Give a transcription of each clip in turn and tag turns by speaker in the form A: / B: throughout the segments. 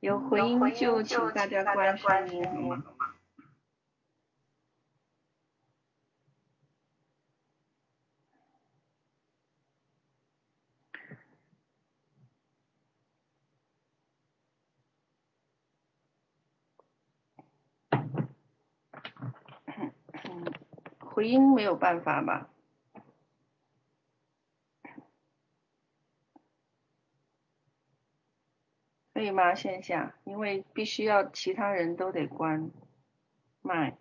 A: 有回音就请大家关上音？回音没有办法吧？可以吗？线下，因为必须要其他人都得关麦，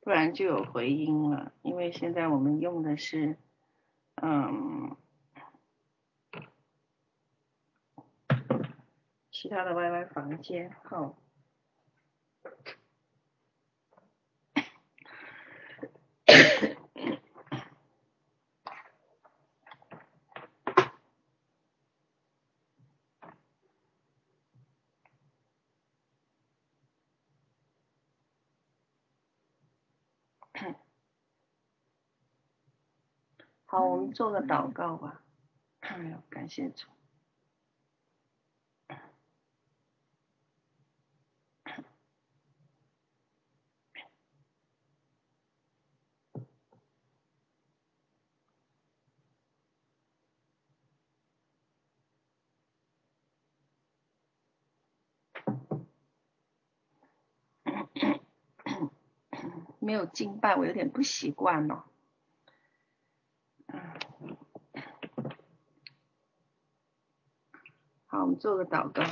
A: 不然就有回音了。因为现在我们用的是，嗯，其他的 YY 房间，好。好，我们做个祷告吧。哎呦，感谢主。没有敬拜，我有点不习惯哦。好，我们做个祷告。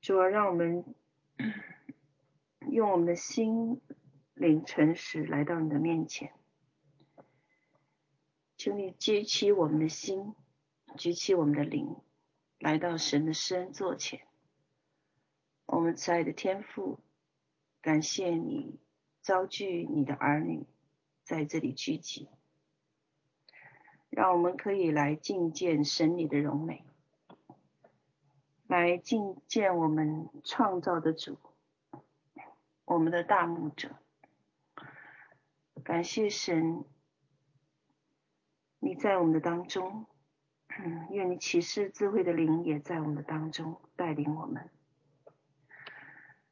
A: 主要让我们用我们的心灵诚实来到你的面前，请你接起我们的心。举起我们的灵，来到神的施恩座前。我们慈爱的天父，感谢你召聚你的儿女在这里聚集，让我们可以来觐见神你的荣美，来觐见我们创造的主，我们的大牧者。感谢神，你在我们的当中。嗯，愿你启示智慧的灵也在我们当中带领我们。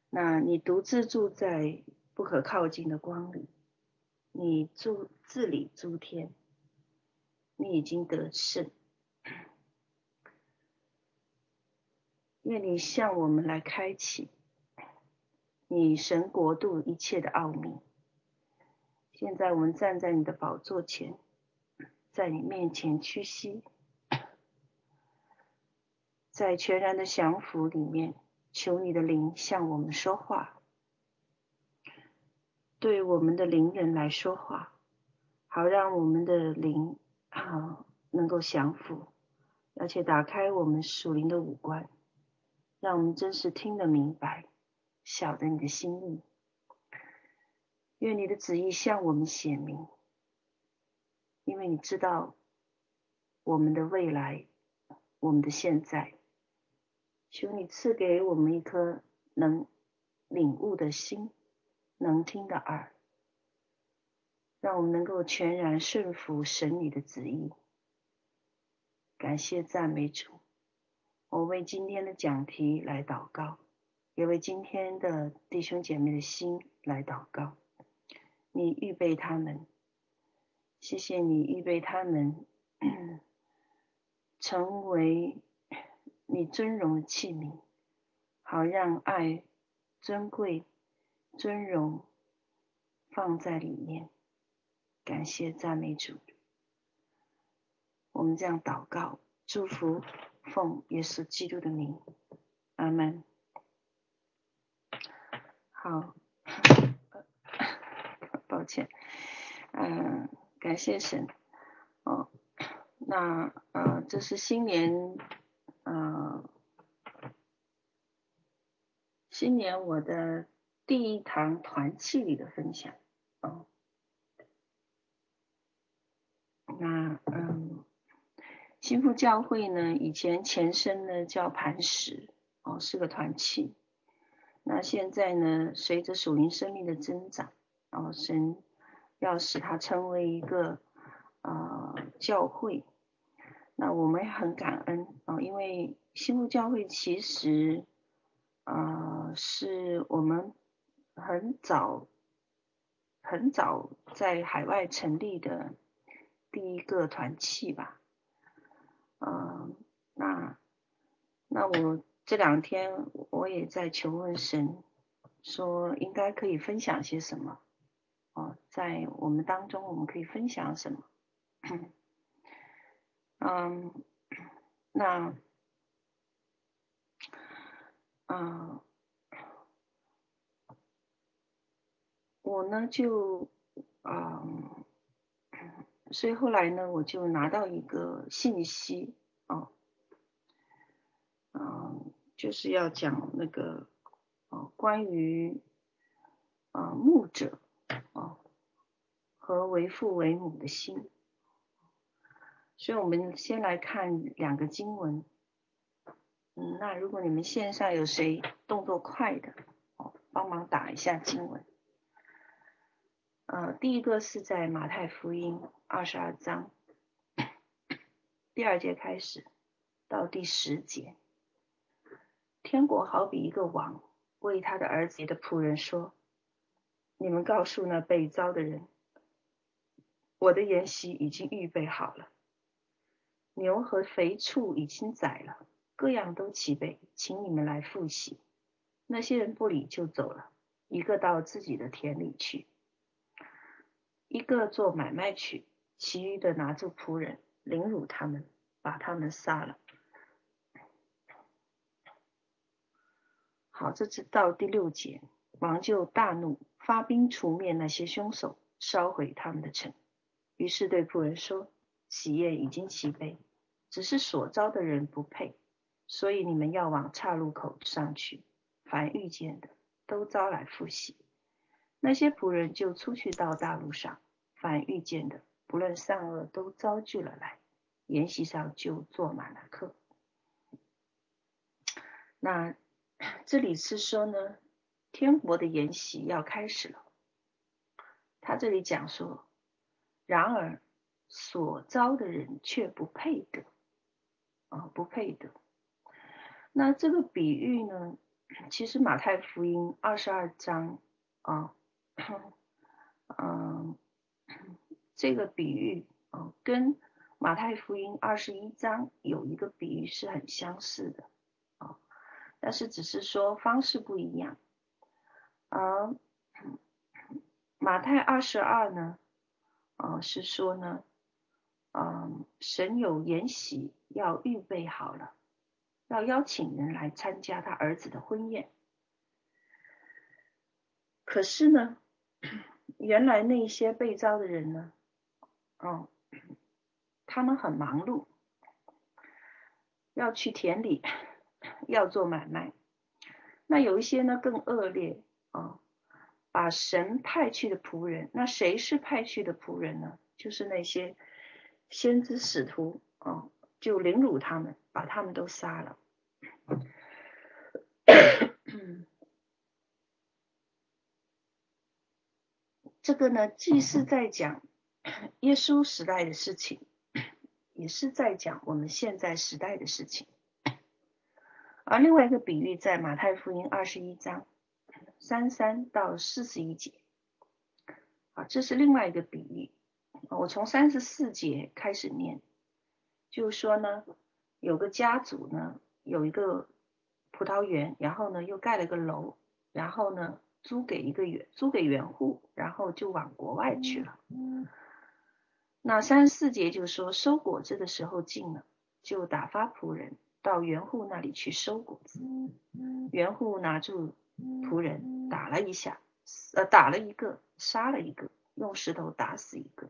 A: 那你独自住在不可靠近的光里，你住治理诸天，你已经得胜。愿你向我们来开启你神国度一切的奥秘。现在我们站在你的宝座前，在你面前屈膝。在全然的降服里面，求你的灵向我们说话，对我们的灵人来说话，好让我们的灵啊能够降服，而且打开我们属灵的五官，让我们真实听得明白，晓得你的心意。愿你的旨意向我们显明，因为你知道我们的未来，我们的现在。求你赐给我们一颗能领悟的心，能听的耳，让我们能够全然顺服神你的旨意。感谢赞美主，我为今天的讲题来祷告，也为今天的弟兄姐妹的心来祷告。你预备他们，谢谢你预备他们，成为。你尊荣的器皿，好让爱、尊贵、尊荣放在里面。感谢赞美主，我们这样祷告、祝福，奉耶稣基督的名，阿门。好，抱歉，嗯，感谢神。哦，那呃，这是新年。嗯，新年我的第一堂团契里的分享，哦，那嗯，新复教会呢，以前前身呢叫磐石，哦，是个团契。那现在呢，随着属灵生命的增长，哦，神要使它成为一个啊、呃、教会。那我们很感恩啊、因为新复教会其实啊、呃、是我们很早很早在海外成立的第一个团契吧。嗯，那那我这两天我也在求问神，说应该可以分享些什么？哦，在我们当中我们可以分享什么？嗯，那嗯，我呢就嗯。所以后来呢，我就拿到一个信息，哦，嗯，就是要讲那个，哦，关于，啊，牧者，哦，和为父为母的心。所以我们先来看两个经文，嗯，那如果你们线上有谁动作快的，哦，帮忙打一下经文。呃，第一个是在马太福音二十二章第二节开始到第十节，天国好比一个王为他的儿子的仆人说：“你们告诉那被招的人，我的筵席已经预备好了，牛和肥畜已经宰了，各样都齐备，请你们来赴席。”那些人不理就走了，一个到自己的田里去。一个做买卖去，其余的拿住仆人，凌辱他们，把他们杀了。好，这是到第六节，王就大怒，发兵除灭那些凶手，烧毁他们的城。于是对仆人说：“喜宴已经齐备，只是所招的人不配，所以你们要往岔路口上去，凡遇见的都招来赴席。”那些仆人就出去到大路上，凡遇见的，不论善恶，都招聚了来，筵席上就坐满了客。那 这里是说呢，天国的筵席要开始了。他这里讲说，然而所招的人却不配得，啊，不配得。那这个比喻呢，其实马太福音二十二章啊。嗯，这个比喻啊，跟马太福音二十一章有一个比喻是很相似的啊，但是只是说方式不一样。而马太二十二呢，啊，是说呢，嗯，神有筵席要预备好了，要邀请人来参加他儿子的婚宴。可是呢，原来那些被召的人呢，哦，他们很忙碌，要去田里，要做买卖。那有一些呢更恶劣啊，把神派去的仆人，那谁是派去的仆人呢？就是那些先知使徒啊，就凌辱他们，把他们都杀了。这个呢，既是在讲 耶稣时代的事情，也是在讲我们现在时代的事情。而另外一个比喻在马太福音二十一章三三到四十一节，啊，这是另外一个比喻。我从三十四节开始念，就是说呢，有个家族呢，有一个葡萄园，然后呢，又盖了个楼，然后呢。租给一个园，租给园户，然后就往国外去了。那三十四节就说收果子的时候近了，就打发仆人到园户那里去收果子。园户拿住仆人打了一下，呃，打了一个，杀了一个，用石头打死一个。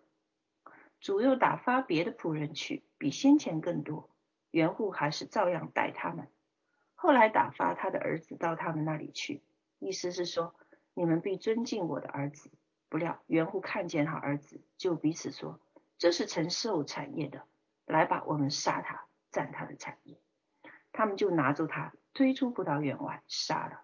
A: 主又打发别的仆人去，比先前更多。园户还是照样待他们。后来打发他的儿子到他们那里去。意思是说，你们必尊敬我的儿子。不料园户看见他儿子，就彼此说：“这是承受产业的，来吧我们杀他，占他的产业。他们就拿住他，推出葡萄园外，杀了。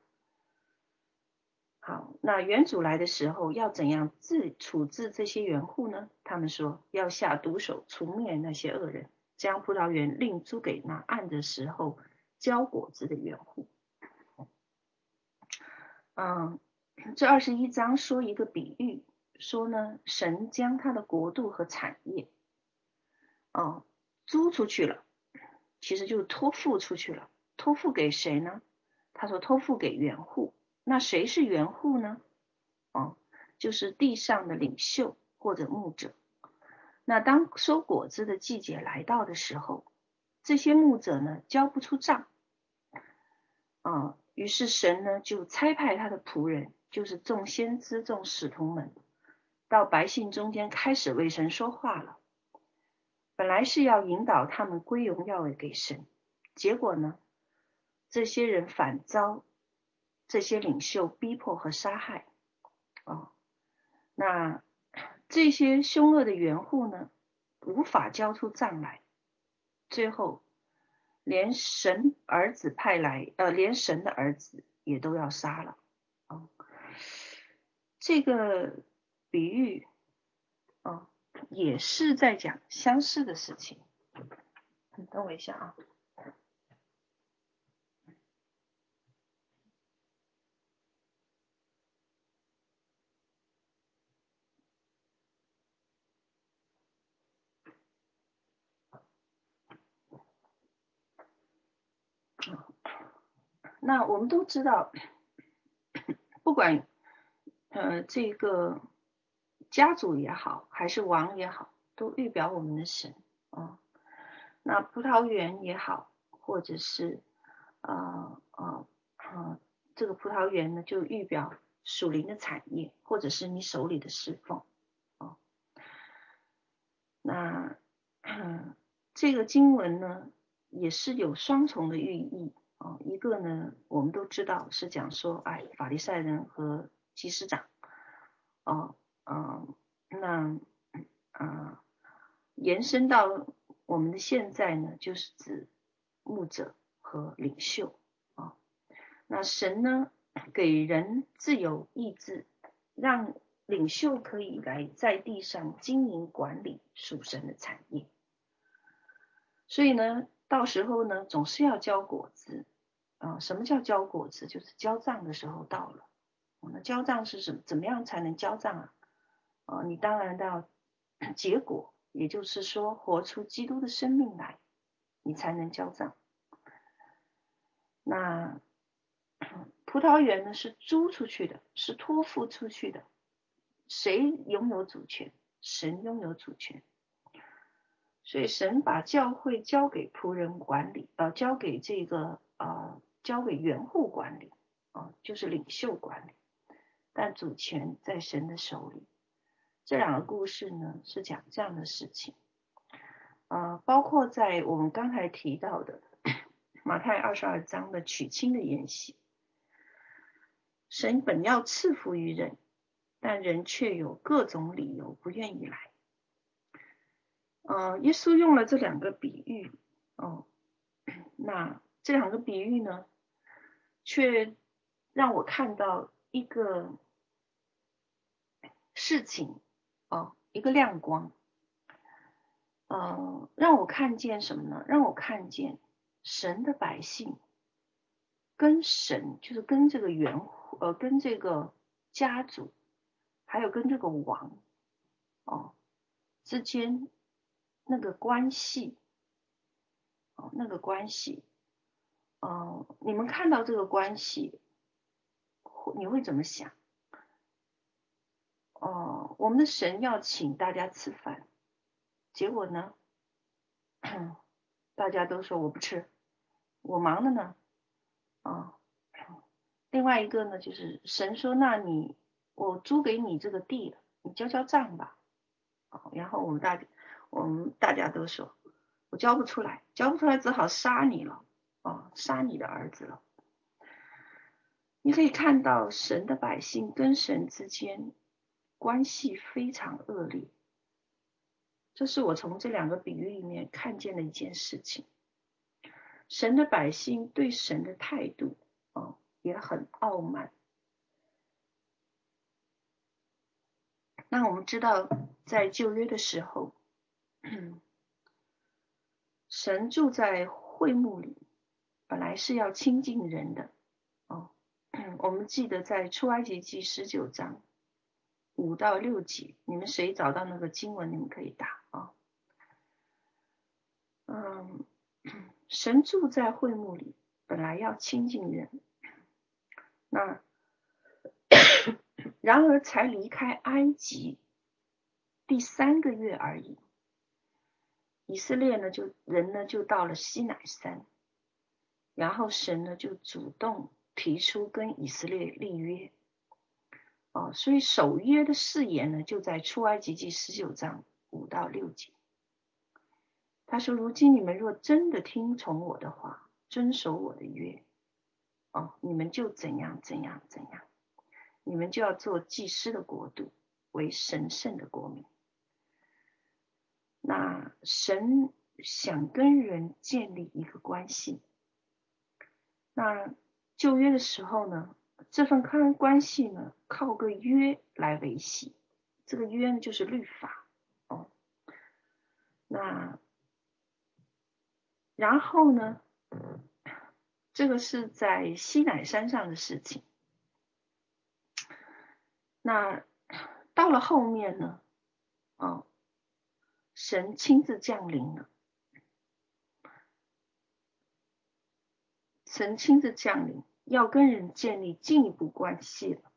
A: 好，那原主来的时候，要怎样治处置这些园户呢？他们说要下毒手，除灭那些恶人，将葡萄园另租给那按的时候交果子的园户。嗯，这二十一章说一个比喻。说呢，神将他的国度和产业，哦，租出去了，其实就是托付出去了。托付给谁呢？他说托付给园户。那谁是园户呢？哦，就是地上的领袖或者牧者。那当收果子的季节来到的时候，这些牧者呢，交不出账，啊、哦，于是神呢就差派他的仆人，就是众先知、众使徒们。到百姓中间开始为神说话了，本来是要引导他们归荣耀给神，结果呢，这些人反遭这些领袖逼迫和杀害，哦，那 这些凶恶的园户呢，无法交出账来，最后连神儿子派来，呃，连神的儿子也都要杀了，哦，这个。比喻，哦，也是在讲相似的事情。你等我一下啊。那我们都知道，不管呃这个。家族也好，还是王也好，都预表我们的神啊、那葡萄园也好，或者是呃呃呃，这个葡萄园呢，就预表属灵的产业，或者是你手里的侍奉啊、哦。那、这个经文呢，也是有双重的寓意啊、哦。一个呢，我们都知道是讲说，哎，法利赛人和祭司长。哦嗯，那啊，延伸到我们的现在呢，就是指牧者和领袖啊。那神呢，给人自由意志，让领袖可以来在地上经营管理属神的产业。所以呢，到时候呢，总是要交果子啊。什么叫交果子？就是交账的时候到了。那交账是什么？怎么样才能交账啊？啊，你当然要 结果，也就是说，活出基督的生命来，你才能交账。那 葡萄园呢，是租出去的，是托付出去的，谁拥有主权？神拥有主权。所以神把教会交给仆人管理，呃，交给这个呃，交给元户管理，啊、呃，就是领袖管理，但主权在神的手里。这两个故事呢，是讲这样的事情，呃，包括在我们刚才提到的 马太二十二章的娶亲的宴席，神本要赐福于人，但人却有各种理由不愿意来。呃，耶稣用了这两个比喻，哦，那这两个比喻呢，却让我看到一个事情。哦，一个亮光，呃，让我看见什么呢？让我看见神的百姓跟神，就是跟这个园户，呃，跟这个家族，还有跟这个王，哦，之间那个关系，哦，那个关系，哦，你们看到这个关系，你会怎么想？哦，我们的神要请大家吃饭，结果呢，大家都说我不吃，我忙了呢。啊，另外一个呢，就是神说，那你我租给你这个地了，你交交账吧。哦然后我们大我们大家都说，我教不出来，教不出来只好杀你了，哦，杀你的儿子了。你可以看到神的百姓跟神之间。关系非常恶劣，这是我从这两个比喻里面看见的一件事情。神的百姓对神的态度，哦，也很傲慢。那我们知道，在旧约的时候，神住在会幕里，本来是要亲近人的。哦，我们记得在出埃及记十九章五到六节，你们谁找到那个经文，你们可以打啊。嗯。神住在会幕里，本来要亲近人，那 然而才离开埃及第三个月而已，以色列呢就人呢就到了西乃山，然后神呢就主动提出跟以色列立约，哦，所以守约的誓言呢就在出埃及记十九章五到六节。他说：“如今你们若真的听从我的话，遵守我的约，哦，你们就怎样怎样怎样，你们就要做祭司的国度，为神圣的国民。那神想跟人建立一个关系。那旧约的时候呢，这份关关系呢，靠个约来维系。这个约呢，就是律法。哦，那。”然后呢，这个是在西乃山上的事情。那到了后面呢，哦，神亲自降临了，神亲自降临，要跟人建立进一步关系了。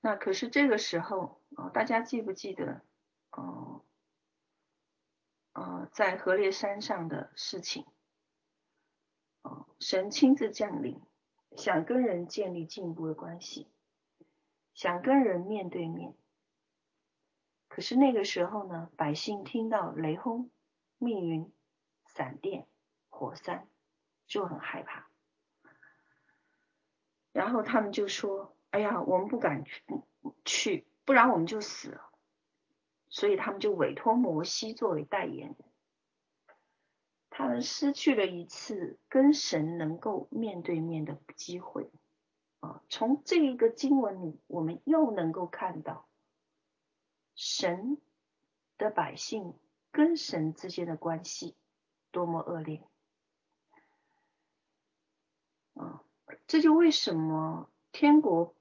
A: 那可是这个时候啊，大家记不记得，哦，呃，在何烈山上的事情，哦，神亲自降临，想跟人建立进一步的关系，想跟人面对面。可是那个时候呢，百姓听到雷轰、密云、闪电、火山，就很害怕，然后他们就说。哎呀，我们不敢去，去，不然我们就死了。所以他们就委托摩西作为代言人。他们失去了一次跟神能够面对面的机会。啊，从这一个经文里，我们又能够看到神的百姓跟神之间的关系多么恶劣。啊，这就为什么天国。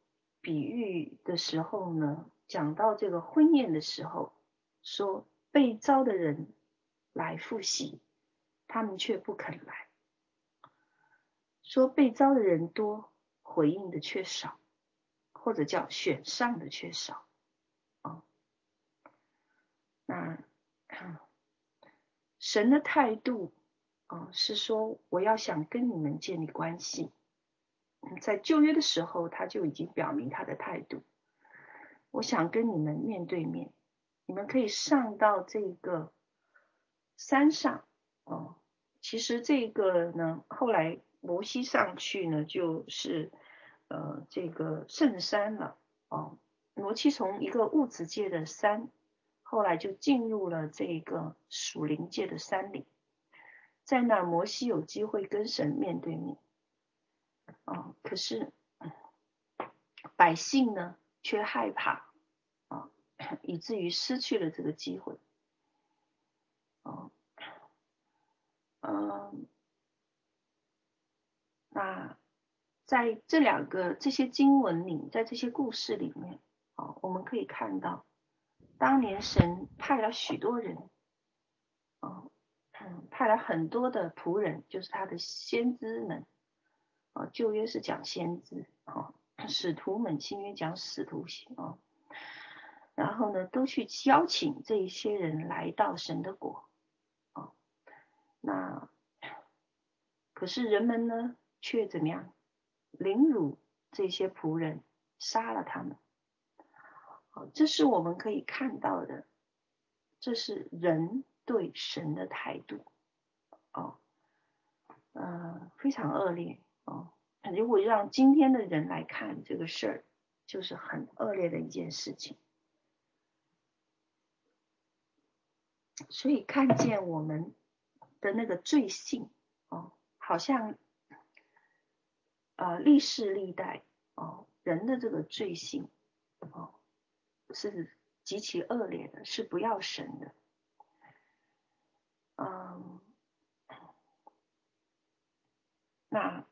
A: 比喻的时候呢，讲到这个婚宴的时候，说被招的人来赴席，他们却不肯来；说被招的人多，回应的却少，或者叫选上的却少。啊，那神的态度啊，是说我要想跟你们建立关系。在旧约的时候，他就已经表明他的态度。我想跟你们面对面，你们可以上到这个山上。哦，其实这个呢，后来摩西上去呢，就是呃这个圣山了。哦，摩西从一个物质界的山，后来就进入了这个属灵界的山里，在那摩西有机会跟神面对面。哦，可是百姓呢，却害怕啊，以至于失去了这个机会。哦，嗯，那在这两个这些经文里，在这些故事里面，哦，我们可以看到，当年神派了许多人，哦，派了很多的仆人，就是他的先知们。啊，旧约是讲先知啊，使徒们，新约讲使徒行啊，然后呢，都去邀请这一些人来到神的国。那可是人们呢，却怎么样？凌辱这些仆人，杀了他们。好，这是我们可以看到的，这是人对神的态度哦，呃，非常恶劣。哦，如果让今天的人来看这个事儿，就是很恶劣的一件事情。所以看见我们的那个罪性哦，好像呃历世历代哦人的这个罪性哦是极其恶劣的，是不要神的。嗯，那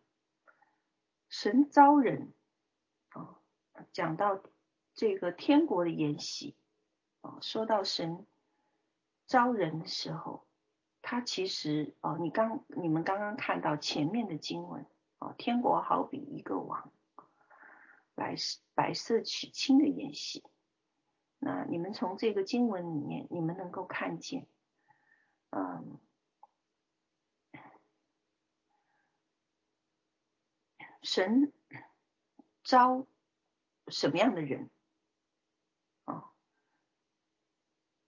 A: 神招人啊，讲到这个天国的筵席啊，说到神。招人的时候，他其实哦，你刚你们刚刚看到前面的经文哦，天国好比一个王，白白色娶亲的宴席。那你们从这个经文里面，你们能够看见，嗯，神招什么样的人？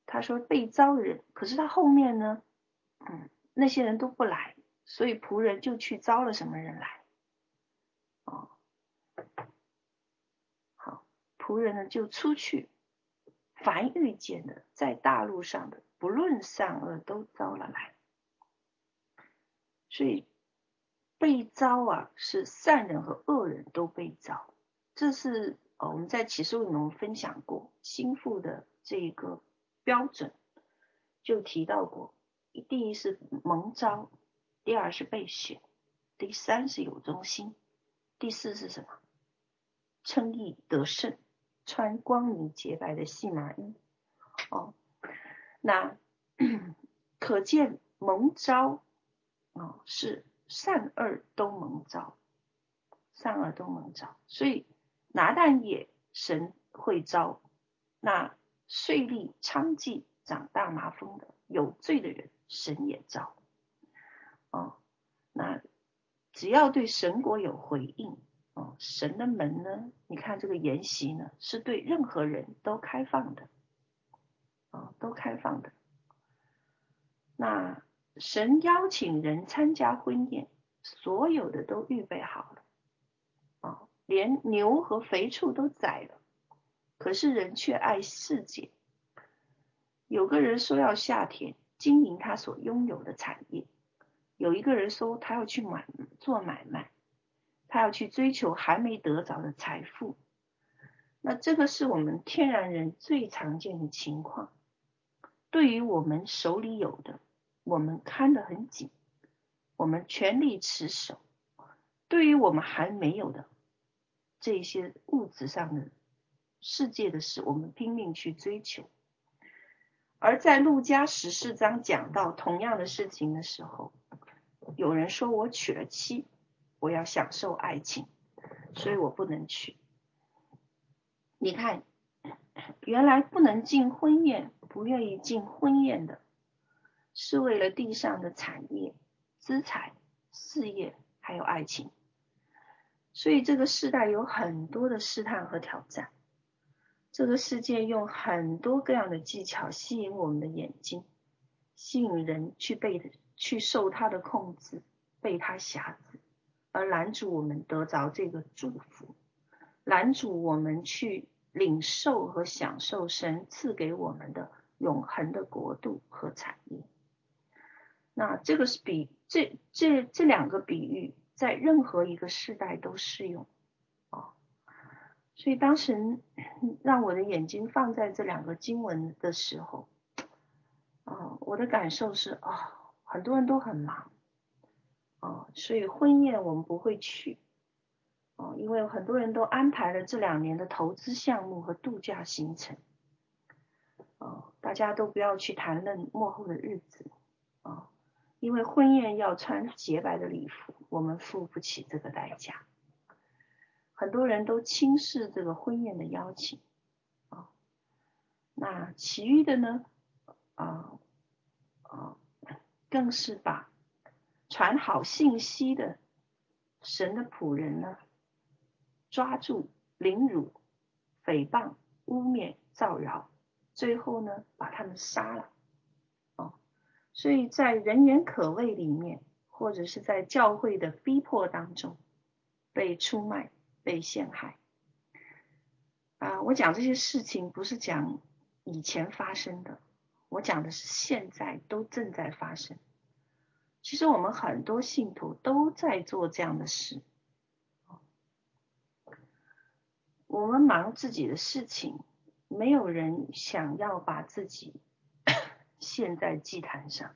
A: 他说被招的人，可是他后面呢？嗯，那些人都不来，所以仆人就去招了什么人来？哦，好，仆人呢就出去，凡遇见的，在大路上的，不论善恶，都招了来。所以被招啊，是善人和恶人都被招。这是哦，我们在启示录里面分享过心腹的这一个。标准就提到过，第一是蒙召，第二是被选，第三是有忠心，第四是什么？称义得胜，穿光明洁白的细麻衣。哦，那 可见蒙召哦，是善恶都蒙召，善恶都蒙召，所以拿旦也神会招那。税吏、娼妓、长大麻风的、有罪的人，神也造。哦，那只要对神国有回应，哦，神的门呢？你看这个筵席呢，是对任何人都开放的，哦，都开放的。那神邀请人参加婚宴，所有的都预备好了，哦，连牛和肥畜都宰了。可是人却爱世界。有个人说要下田经营他所拥有的产业，有一个人说他要去买做买卖，他要去追求还没得着的财富。那这个是我们天然人最常见的情况。对于我们手里有的，我们看得很紧，我们全力持守；对于我们还没有的，这些物质上的。世界的事，我们拼命去追求。而在路加十四章讲到同样的事情的时候，有人说：“我娶了妻，我要享受爱情，所以我不能娶。”你看，原来不能进婚宴、不愿意进婚宴的，是为了地上的产业、资产、事业，还有爱情。所以这个时代有很多的试探和挑战。这个世界用很多各样的技巧吸引我们的眼睛，吸引人去被去受他的控制，被他挟制，而拦阻我们得着这个祝福，拦阻我们去领受和享受神赐给我们的永恒的国度和产业。那这个是比这这这两个比喻在任何一个世代都适用。所以当时让我的眼睛放在这两个经文的时候，啊，我的感受是啊，很多人都很忙，啊，所以婚宴我们不会去，啊，因为很多人都安排了这两年的投资项目和度假行程，啊，大家都不要去谈论末后的日子，啊，因为婚宴要穿洁白的礼服，我们付不起这个代价。很多人都轻视这个婚宴的邀请，啊，那其余的呢，啊啊，更是把传好信息的神的仆人呢，抓住、凌辱、诽谤、污蔑、造谣，最后呢，把他们杀了，哦，所以在人言可畏里面，或者是在教会的逼迫当中。被出卖、被陷害。啊、我讲这些事情不是讲以前发生的，我讲的是现在都正在发生。其实我们很多信徒都在做这样的事。我们忙自己的事情，没有人想要把自己 献在祭坛上，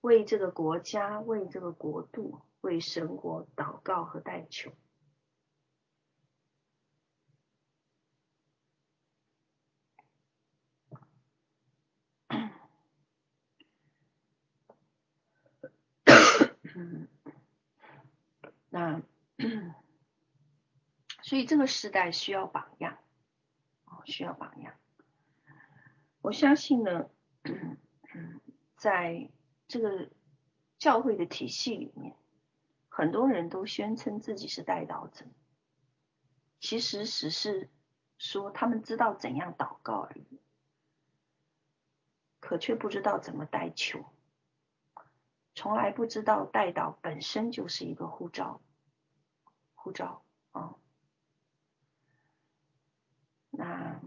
A: 为这个国家、为这个国度、为神国祷告和代求。那。所以这个时代需要榜样，哦需要榜样。我相信呢，在这个教会的体系里面，很多人都宣称自己是代祷者，其实只是说他们知道怎样祷告而已，可却不知道怎么代求，从来不知道代祷本身就是一个护照，护照啊。那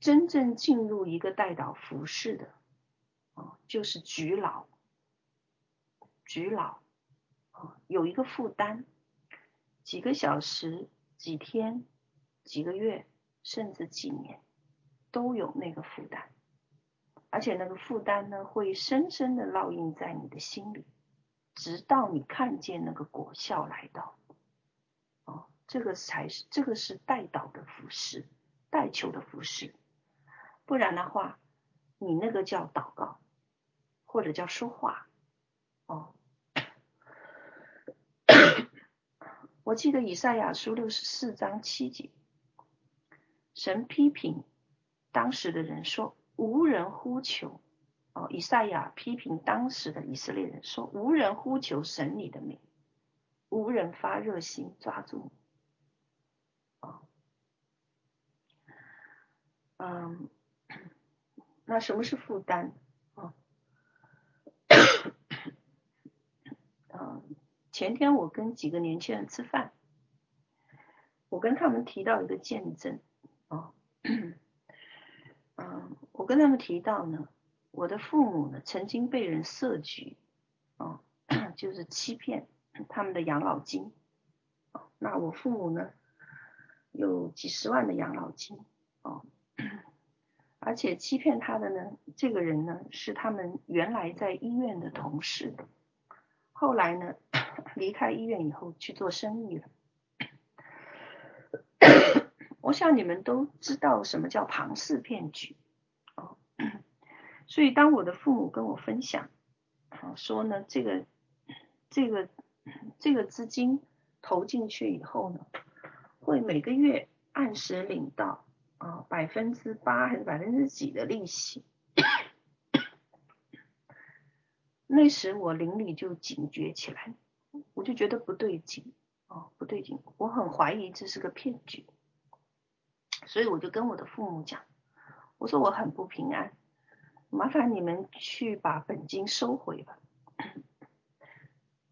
A: 真正进入一个代祷服饰的，就是举老，举老，啊，有一个负担，几个小时、几天、几个月，甚至几年，都有那个负担，而且那个负担呢，会深深的烙印在你的心里。直到你看见那个果效来到，哦，这个才是这个是代祷的服事，代求的服事，不然的话，你那个叫祷告，或者叫说话，哦。我记得以赛亚书六十四章七节，神批评当时的人说：“无人呼求。”哦，以赛亚批评当时的以色列人说：“无人呼求神你的名，无人发热心抓住你。”哦，嗯，那什么是负担？哦，嗯，前天我跟几个年轻人吃饭，我跟他们提到一个见证，哦，嗯，我跟他们提到呢。我的父母呢，曾经被人设局，哦，就是欺骗他们的养老金，哦，那我父母呢，有几十万的养老金，哦，而且欺骗他的呢，这个人呢，是他们原来在医院的同事，后来呢，离开医院以后去做生意了。我想你们都知道什么叫庞氏骗局。哦所以，当我的父母跟我分享，啊，说呢，这个、这个、这个资金投进去以后呢，会每个月按时领到啊百分之八还是百分之几的利息，那时我灵里就警觉起来，我就觉得不对劲，哦，不对劲，我很怀疑这是个骗局，所以我就跟我的父母讲，我说我很不平安。麻烦你们去把本金收回吧。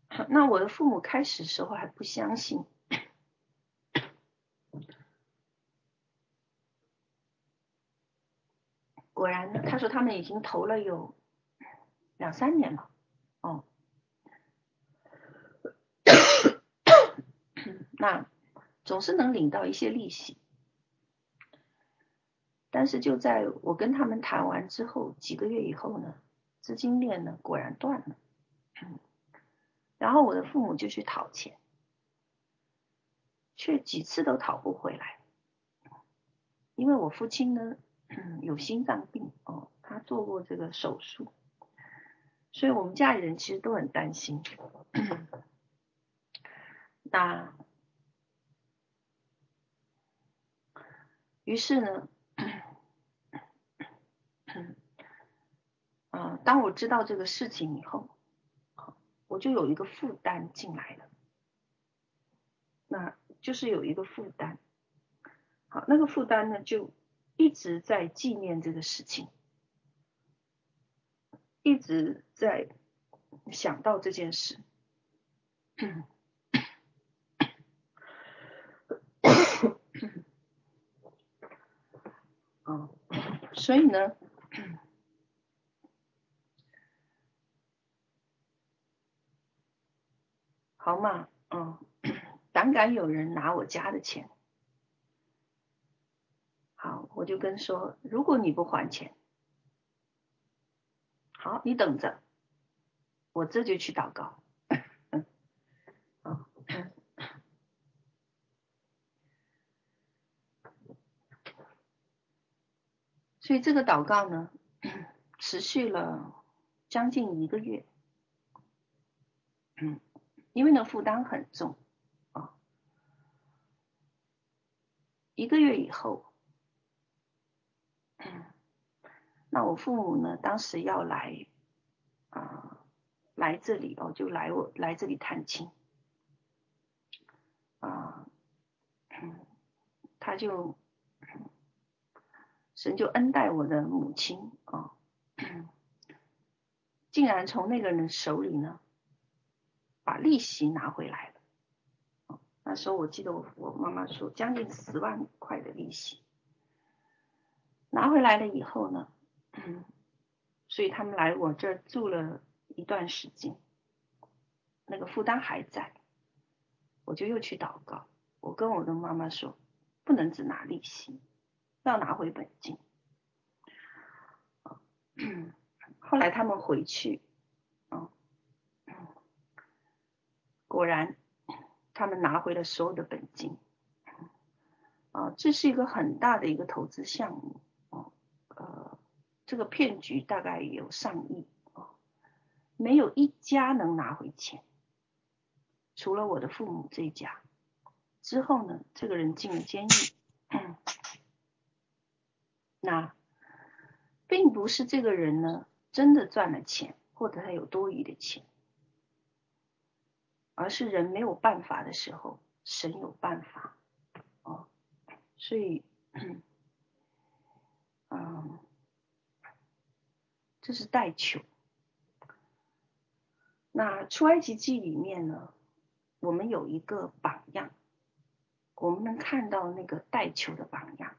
A: 那我的父母开始时候还不相信，果然呢，他说他们已经投了有两三年了，哦，那总是能领到一些利息。但是就在我跟他们谈完之后，几个月以后呢，资金链呢果然断了，然后我的父母就去讨钱，却几次都讨不回来，因为我父亲呢有心脏病哦，他做过这个手术，所以我们家里人其实都很担心。那于是呢。啊，当我知道这个事情以后，我就有一个负担进来了，那就是有一个负担，好，那个负担呢就一直在纪念这个事情，一直在想到这件事。嗯，所以呢，好嘛，嗯，胆敢有人拿我家的钱，好，我就跟说，如果你不还钱，好，你等着，我这就去祷告。所以这个祷告呢，持续了将近一个月，嗯，因为呢负担很重啊。一个月以后，那我父母呢，当时要来啊，来这里哦，就来我来这里探亲，啊，他就。神就恩待我的母亲啊，竟然从那个人手里呢，把利息拿回来了。那时候我记得我我妈妈说，将近十万块的利息拿回来了以后呢，所以他们来我这儿住了一段时间，那个负担还在，我就又去祷告。我跟我的妈妈说，不能只拿利息。要拿回本金。后来他们回去，啊果然他们拿回了所有的本金。啊，这是一个很大的一个投资项目。呃，这个骗局大概有上亿。没有一家能拿回钱，除了我的父母这一家。之后呢，这个人进了监狱。那并不是这个人呢真的赚了钱，或者他有多余的钱，而是人没有办法的时候，神有办法哦。所以，嗯，这是代求。那出埃及记里面呢，我们有一个榜样，我们能看到那个代求的榜样。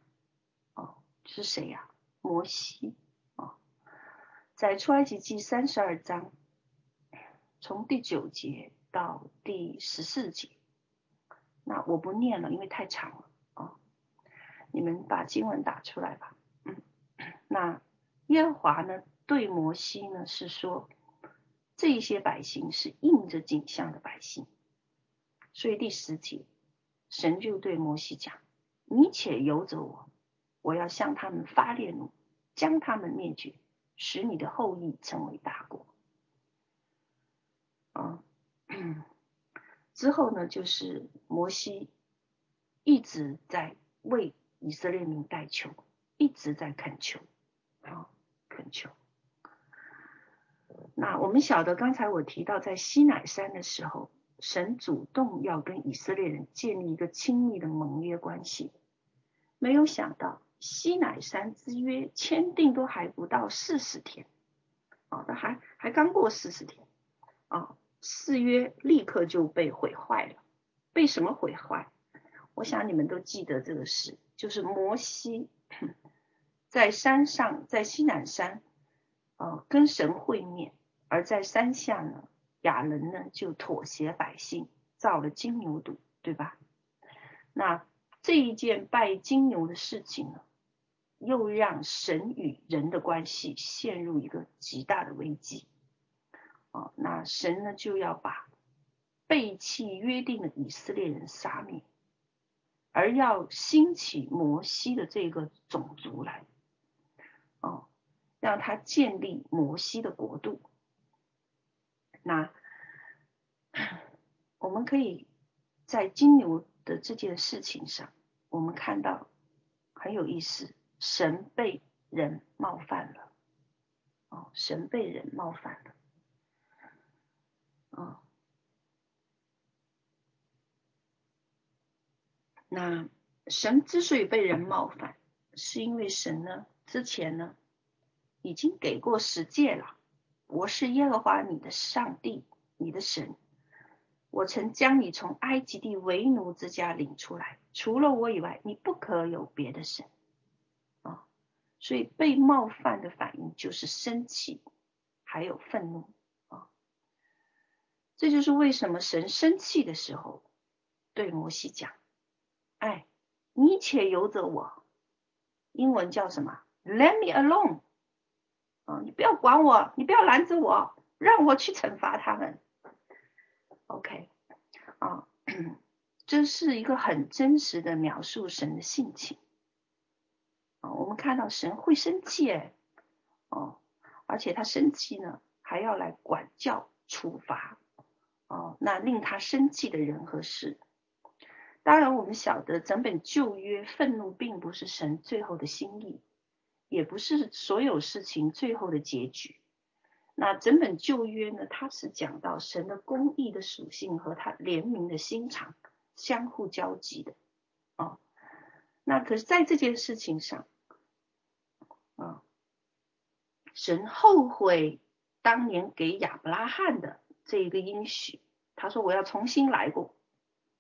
A: 是谁呀？摩西啊，在出埃及记三十二章，从第九节到第十四节，那我不念了，因为太长了啊。你们把经文打出来吧。嗯，那耶和华呢，对摩西呢是说，这些百姓是应着景象的百姓，所以第十节，神就对摩西讲：“你且由着我。”我要向他们发烈怒，将他们灭绝，使你的后裔成为大国。啊，之后呢，就是摩西一直在为以色列民代求，一直在恳求，啊，恳求。那我们晓得，刚才我提到在西乃山的时候，神主动要跟以色列人建立一个亲密的盟约关系，没有想到。西乃山之约签订都还不到四十天，哦，那还还刚过四十天，哦，誓约立刻就被毁坏了。被什么毁坏？我想你们都记得这个事，就是摩西 在山上，在西乃山，呃，跟神会面，而在山下呢，亚伦呢就妥协百姓，造了金牛犊，对吧？那这一件拜金牛的事情呢，又让神与人的关系陷入一个极大的危机，哦，那神呢就要把背弃约定的以色列人杀灭，而要兴起摩西的这个种族来，哦，让他建立摩西的国度。那我们可以在金牛的这件事情上，我们看到很有意思。神被人冒犯了，哦，神被人冒犯了，哦，那神之所以被人冒犯，是因为神呢之前呢已经给过十诫了，我是耶和华你的上帝，你的神。我曾将你从埃及地为奴之家领出来，除了我以外，你不可有别的神。所以被冒犯的反应就是生气，还有愤怒。啊，这就是为什么神生气的时候对摩西讲：“哎，你且由着我。”英文叫什么？Let me alone。啊，你不要管我，你不要拦着我，让我去惩罚他们。OK，啊，这是一个很真实的描述神的性情。我们看到神会生气，哎，哦，而且他生气呢，还要来管教、处罚，哦，那令他生气的人和事。当然，我们晓得整本旧约愤怒并不是神最后的心意，也不是所有事情最后的结局。那整本旧约呢，它是讲到神的公义的属性和他怜悯的心肠相互交集的，哦，那可是在这件事情上，啊，神后悔当年给亚伯拉罕的这一个应许，他说我要重新来过，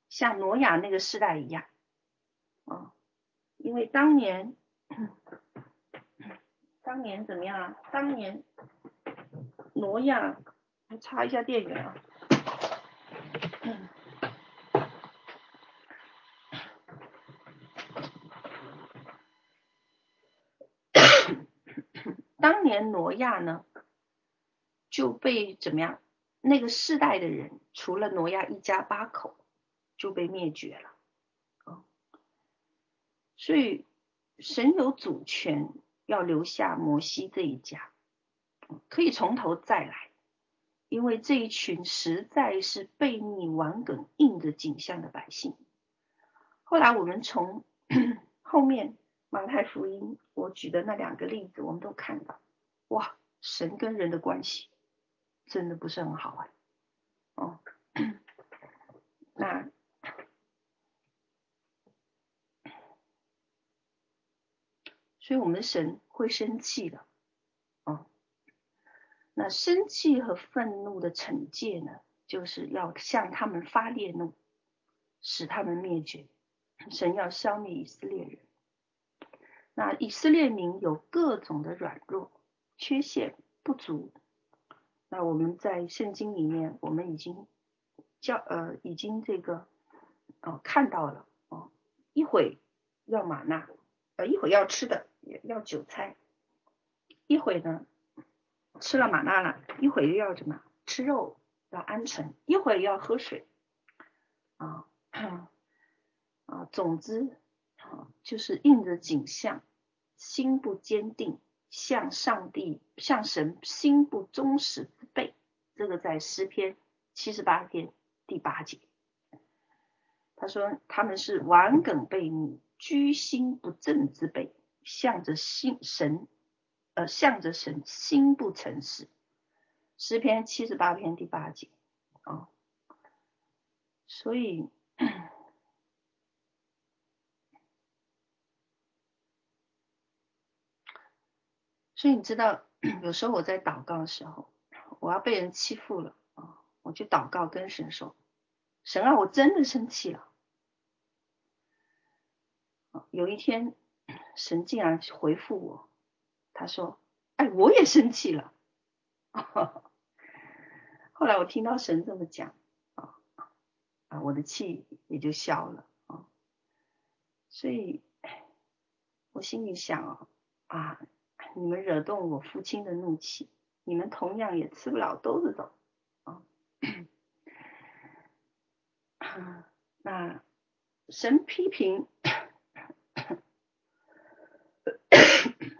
A: 像挪亚那个时代一样，啊，因为当年，当年怎么样啊？当年。挪亚，我插一下电源啊。当年挪亚呢，就被怎么样？那个世代的人，除了挪亚一家八口，就被灭绝了。所以神有主权要留下摩西这一家。可以从头再来，因为这一群实在是悖逆、顽梗、硬着景象的百姓。后来我们从 后面马太福音我举的那两个例子，我们都看到，哇，神跟人的关系真的不是很好啊。哦，那所以我们的神会生气的。哦那生气和愤怒的惩戒呢，就是要向他们发烈怒，使他们灭绝。神要消灭以色列人。那以色列民有各种的软弱、缺陷、不足。那我们在圣经里面，我们已经教呃，已经这个哦看到了哦，一会要玛纳，呃，一会要吃的要韭菜，一会呢。吃了玛纳了，一会又要什么？吃肉，要鹌鹑，一会儿要喝水，啊 啊，总之就是硬着景象，心不坚定，向上帝、向神心不忠实之辈。这个在诗篇七十八篇第八节，他说他们是顽梗悖逆、居心不正之辈，向着心神。呃，向着神心不诚实，诗篇七十八篇第八节啊、所以，所以你知道，有时候我在祷告的时候，我要被人欺负了啊、我就祷告跟神说：“神啊，我真的生气了。”有一天，神竟然回复我。他说：“哎，我也生气了。”后来我听到神这么讲，啊啊，我的气也就消了啊。所以，我心里想啊，你们惹动我父亲的怒气，你们同样也吃不了兜着走啊。那神批评。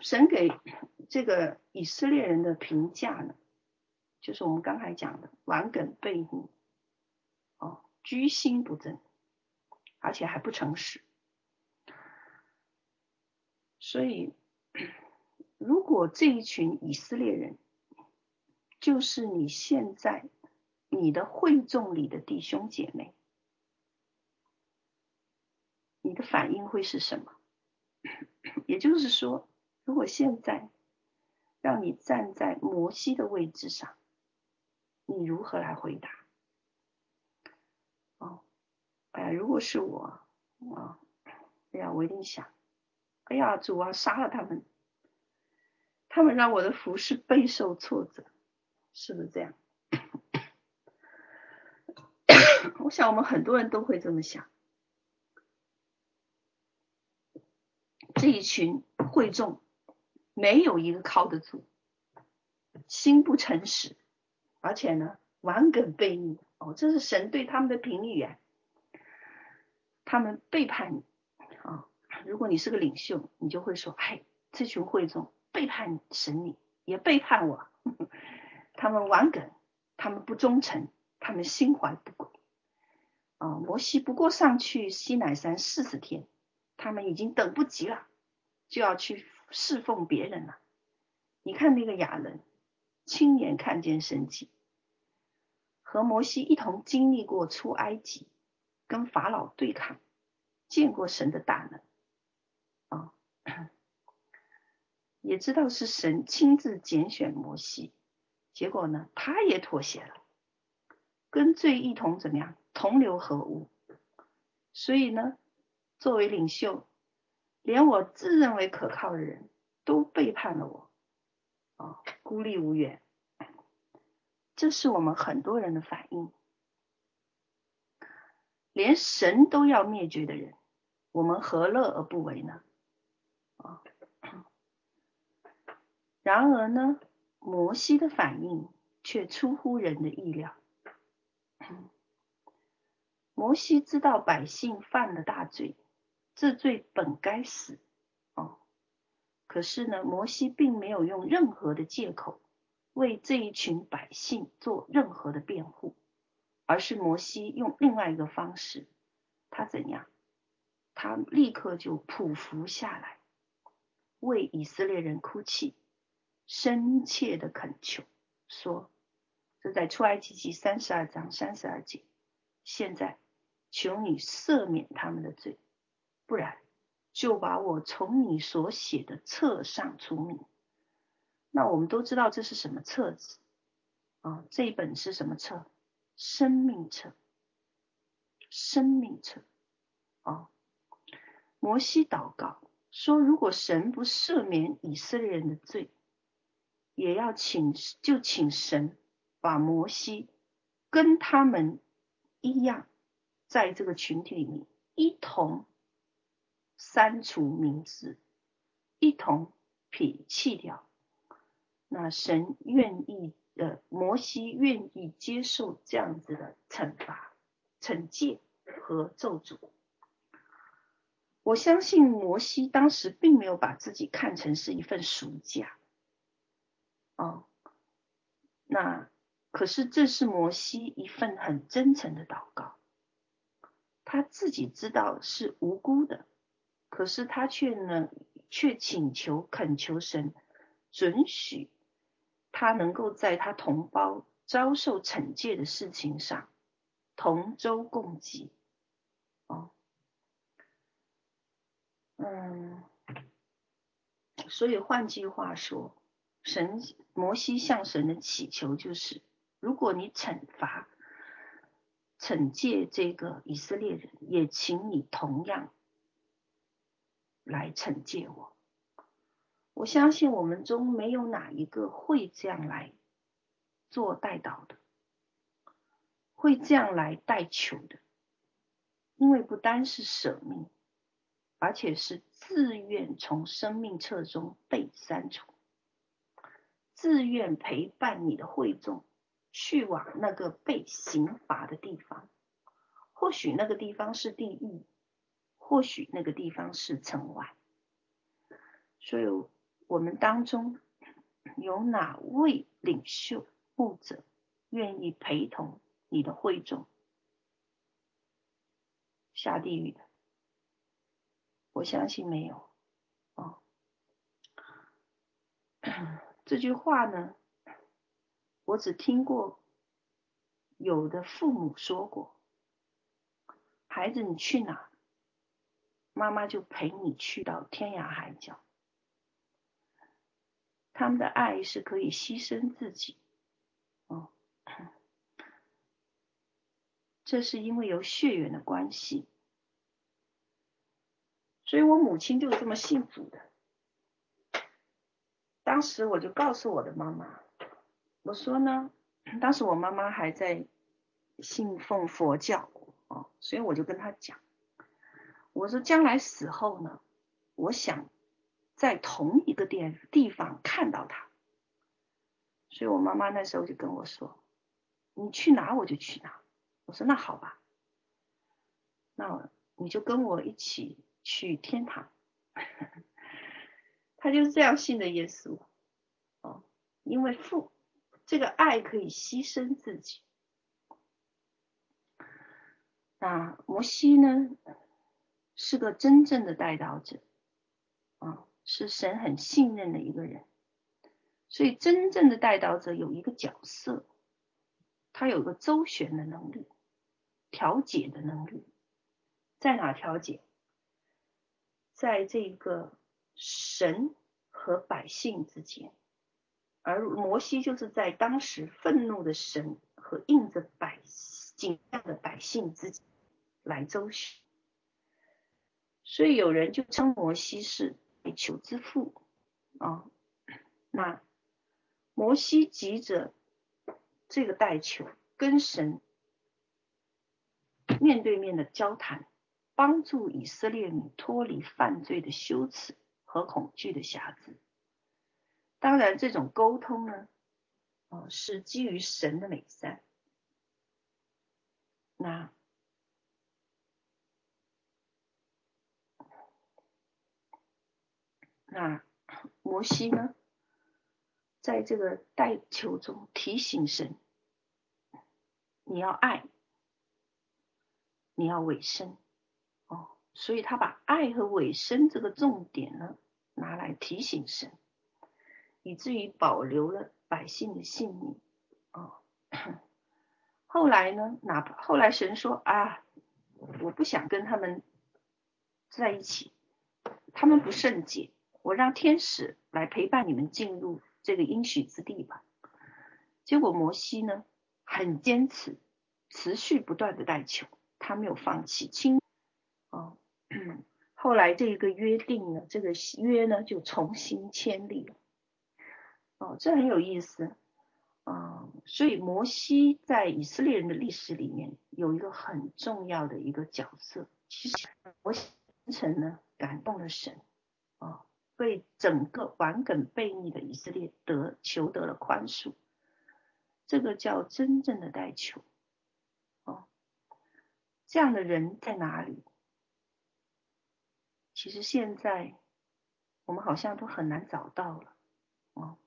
A: 神给这个以色列人的评价呢，就是我们刚才讲的顽梗悖逆，哦，居心不正，而且还不诚实。所以，如果这一群以色列人，就是你现在你的会众里的弟兄姐妹，你的反应会是什么？也就是说。如果现在让你站在摩西的位置上，你如何来回答？哦，哎呀，如果是我，啊、哎呀，我一定想，哎呀，主啊，杀了他们，他们让我的服饰备受挫折，是不是这样？我想我们很多人都会这么想。这一群会众没有一个靠得住，心不诚实，而且呢，顽梗悖逆。哦，这是神对他们的评语啊。他们背叛你啊、如果你是个领袖，你就会说：“哎，这群会众背叛神你，也背叛我。他们玩梗，他们不忠诚，他们心怀不轨。”啊，摩西不过上去西乃山四十天。他们已经等不及了，就要去侍奉别人了。你看那个亚伦，亲眼看见神迹，和摩西一同经历过出埃及，跟法老对抗，见过神的大能，啊，也知道是神亲自拣选摩西，结果呢，他也妥协了，跟罪一同怎么样，同流合污，所以呢。作为领袖，连我自认为可靠的人都背叛了我，啊，孤立无援，这是我们很多人的反应。连神都要灭绝的人，我们何乐而不为呢？啊，然而呢，摩西的反应却出乎人的意料。摩西知道百姓犯了大罪。这罪本该死，哦，可是呢，摩西并没有用任何的借口为这一群百姓做任何的辩护，而是摩西用另外一个方式，他怎样？他立刻就匍匐下来，为以色列人哭泣，深切的恳求，说：“这在出埃及记三十二章三十二节，现在求你赦免他们的罪。”不然，就把我从你所写的册上除名。那我们都知道这是什么册子啊？这一本是什么册？生命册。生命册。啊，摩西祷告说：如果神不赦免以色列人的罪，也要请就请神把摩西跟他们一样，在这个群体里面一同。删除名字，一同撇弃掉。那神愿意的，摩西愿意接受这样子的惩罚、惩戒和咒诅。我相信摩西当时并没有把自己看成是一份赎价。哦，那可是这是摩西一份很真诚的祷告。他自己知道是无辜的。可是他却呢，却请求恳求神准许他能够在他同胞遭受惩戒的事情上同舟共济。哦，嗯，所以换句话说，神摩西向神的祈求就是：如果你惩罚惩戒这个以色列人，也请你同样。来惩戒我，我相信我们中没有哪一个会这样来做代祷的，会这样来代求的，因为不单是舍命，而且是自愿从生命册中被删除，自愿陪伴你的会众去往那个被刑罚的地方，或许那个地方是地狱。或许那个地方是城外，所以我们当中有哪位领袖、牧者愿意陪同你的会众下地狱的？我相信没有。哦，这句话呢，我只听过有的父母说过：“孩子，你去哪？”妈妈就陪你去到天涯海角。他们的爱是可以牺牲自己，哦，这是因为有血缘的关系，所以我母亲就是这么幸福的。当时我就告诉我的妈妈，我说呢，当时我妈妈还在信奉佛教，哦，所以我就跟她讲，我说将来死后呢，我想。在同一个地地方看到他，所以我妈妈那时候就跟我说：“你去哪我就去哪。”我说：“那好吧，那你就跟我一起去天堂。”他就是这样信的耶稣哦，因为父这个爱可以牺牲自己。那摩西呢，是个真正的代祷者啊。是神很信任的一个人，所以真正的代祷者有一个角色，他有个周旋的能力，调解的能力，在哪调解？在这个神和百姓之间，而摩西就是在当时愤怒的神和应着百姓的百姓之间来周旋，所以有人就称摩西是。代求之父啊、那摩西急着这个代求跟神面对面的交谈，帮助以色列民脱离犯罪的羞耻和恐惧的辖制。当然，这种沟通呢，哦，是基于神的美善。那。那摩西呢，在这个代求中提醒神：你要爱，你要委身哦。所以他把爱和委身这个重点呢，拿来提醒神，以至于保留了百姓的性命哦。后来呢，哪怕后来神说啊，我不想跟他们在一起，他们不圣洁。我让天使来陪伴你们进入这个应许之地吧。结果摩西呢，很坚持，持续不断的代求，他没有放弃。亲，后来这个约定呢，这个约呢就重新签立了。哦，这很有意思。啊，所以摩西在以色列人的历史里面有一个很重要的一个角色。其实摩西真诚呢感动了神。啊。为整个顽梗悖逆的以色列得求得了宽恕，这个叫真正的代求。哦，这样的人在哪里？其实现在我们好像都很难找到了。哦，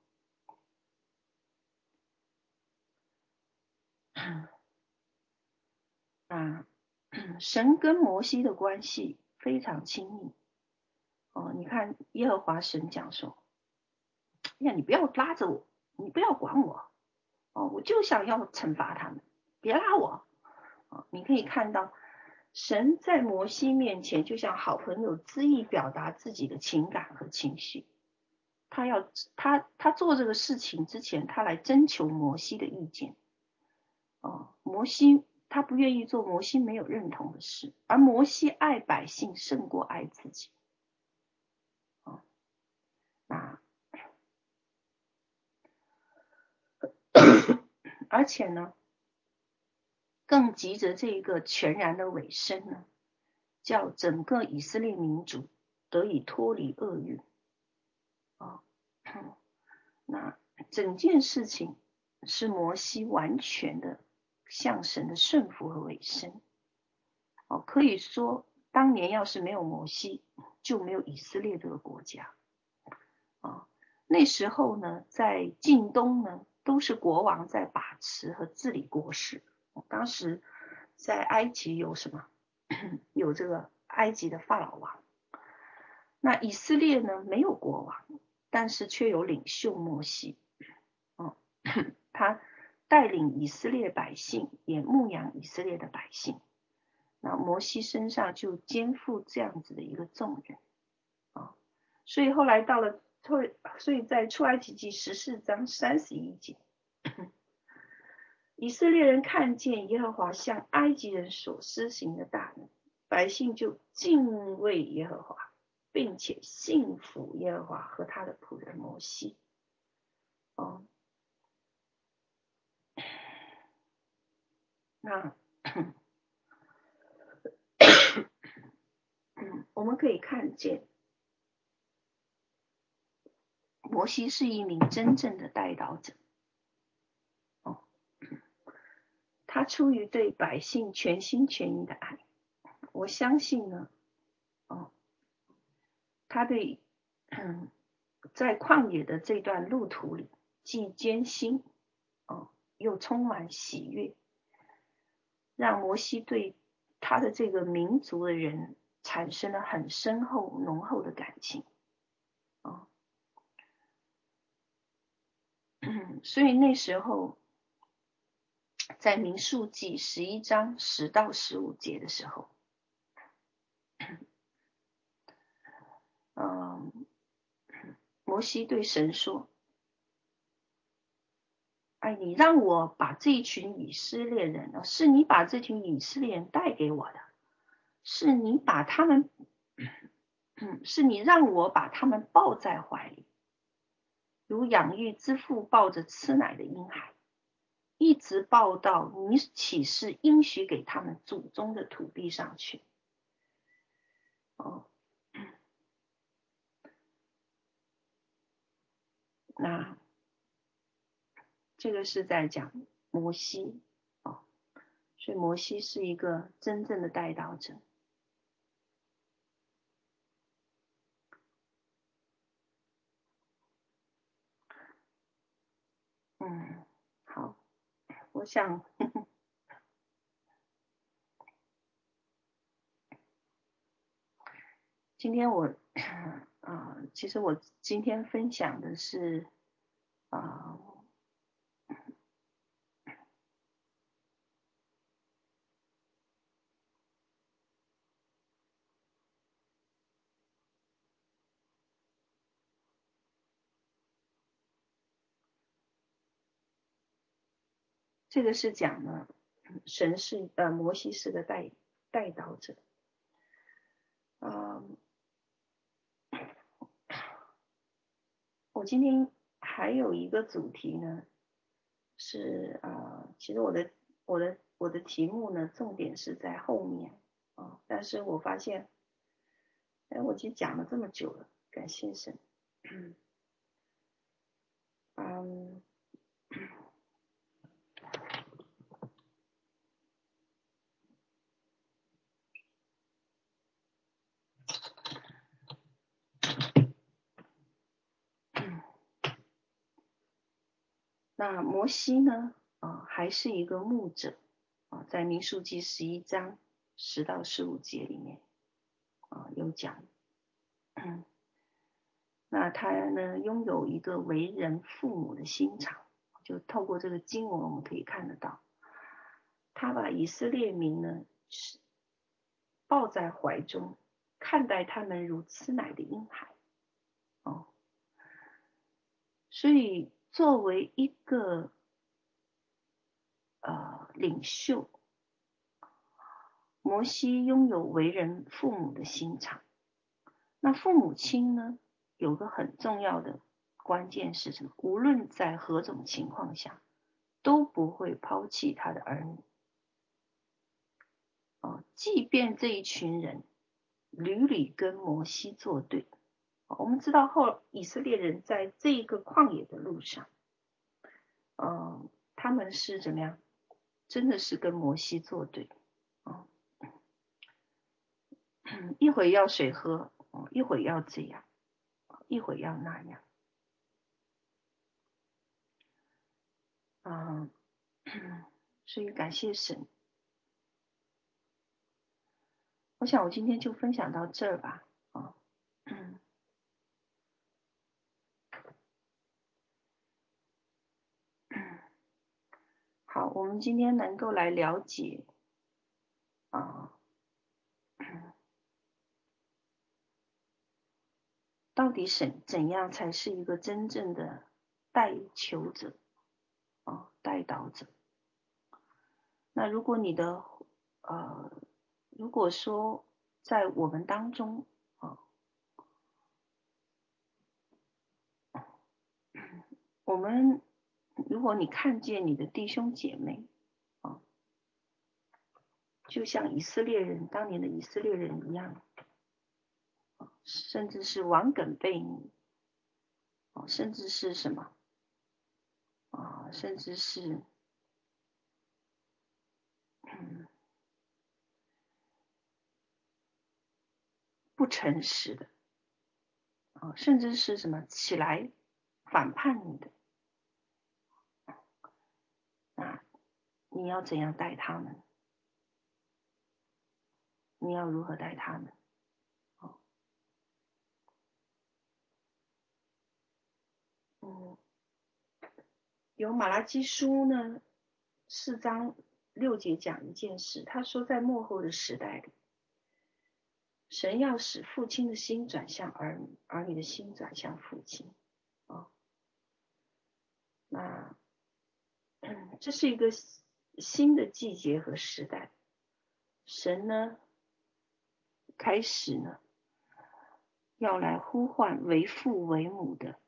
A: 啊，神跟摩西的关系非常亲密。哦，你看耶和华神讲说：“哎呀，你不要拉着我，你不要管我，哦，我就想要惩罚他们，别拉我。”哦，你可以看到神在摩西面前就像好朋友，恣意表达自己的情感和情绪。他要他他做这个事情之前，他来征求摩西的意见。哦，摩西他不愿意做摩西没有认同的事，而摩西爱百姓胜过爱自己。啊，而且呢，更急着这一个全然的尾声呢，叫整个以色列民族得以脱离厄运。啊，那整件事情是摩西完全的向神的顺服和尾声。哦，可以说，当年要是没有摩西，就没有以色列这个国家。啊，那时候呢，在近东呢，都是国王在把持和治理国事。当时在埃及有什么？有这个埃及的法老王。那以色列呢，没有国王，但是却有领袖摩西。哦，他带领以色列百姓，也牧养以色列的百姓。那摩西身上就肩负这样子的一个重任。啊，所以后来到了。所以所以在出埃及记十四章三十一节，以色列人看见耶和华向埃及人所施行的大能，百姓就敬畏耶和华，并且信服耶和华和他的仆人摩西。哦，那。我们可以看见，摩西是一名真正的代祷者。哦，他出于对百姓全心全意的爱，我相信呢，哦，他对，嗯，在旷野的这段路途里，既艰辛，哦，又充满喜悦，让摩西对他的这个民族的人。产生了很深厚、浓厚的感情，啊，所以那时候在民数记十一章十到十五节的时候，嗯，摩西对神说：“哎，你让我把这一群以色列人呢，是你把这群以色列人带给我的。”是你把他们，是你让我把他们抱在怀里，如养育之父抱着吃奶的婴孩，一直报到你启示应许给他们祖宗的土地上去。哦，那这个是在讲摩西哦，所以摩西是一个真正的带道者。我想，今天我，啊、其实我今天分享的是，啊、这个是讲呢，神是呃摩西是个代代祷者，嗯，我今天还有一个主题呢，是呃，其实我的我的我的题目呢，重点是在后面啊、但是我发现，哎，我已经讲了这么久了，感谢神，嗯。那摩西呢？啊，还是一个牧者啊，在民数记十一章十到十五节里面啊有讲。嗯 那他呢，拥有一个为人父母的心肠，就透过这个经文我们可以看得到，他把以色列民呢是抱在怀中，看待他们如吃奶的婴孩。哦，所以。作为一个呃领袖，摩西拥有为人父母的心肠。那父母亲呢，有个很重要的关键是什么？无论在何种情况下，都不会抛弃他的儿女。哦，即便这一群人屡屡跟摩西作对。我们知道后以色列人在这一个旷野的路上，嗯，他们是怎么样？真的是跟摩西作对，嗯，一会要水喝，一会要这样，一会要那样，嗯，所以感谢神。我想我今天就分享到这儿吧，啊，嗯。好，我们今天能够来了解啊，到底怎怎样才是一个真正的代求者啊，代祷者？那如果你的呃，如果说在我们当中啊，我们如果你看见你的弟兄姐妹啊，就像以色列人当年的以色列人一样。啊甚至是王梗悖逆，哦，甚至是什么啊？甚至是嗯不诚实的啊，甚至是什么起来反叛你的啊？你要怎样待他们？你要如何待他们？嗯，有马拉基书呢，四章六节讲一件事，他说在幕后的时代里，神要使父亲的心转向儿女，儿女的心转向父亲。啊，那，这是一个新的季节和时代，神呢开始呢要来呼唤为父为母的。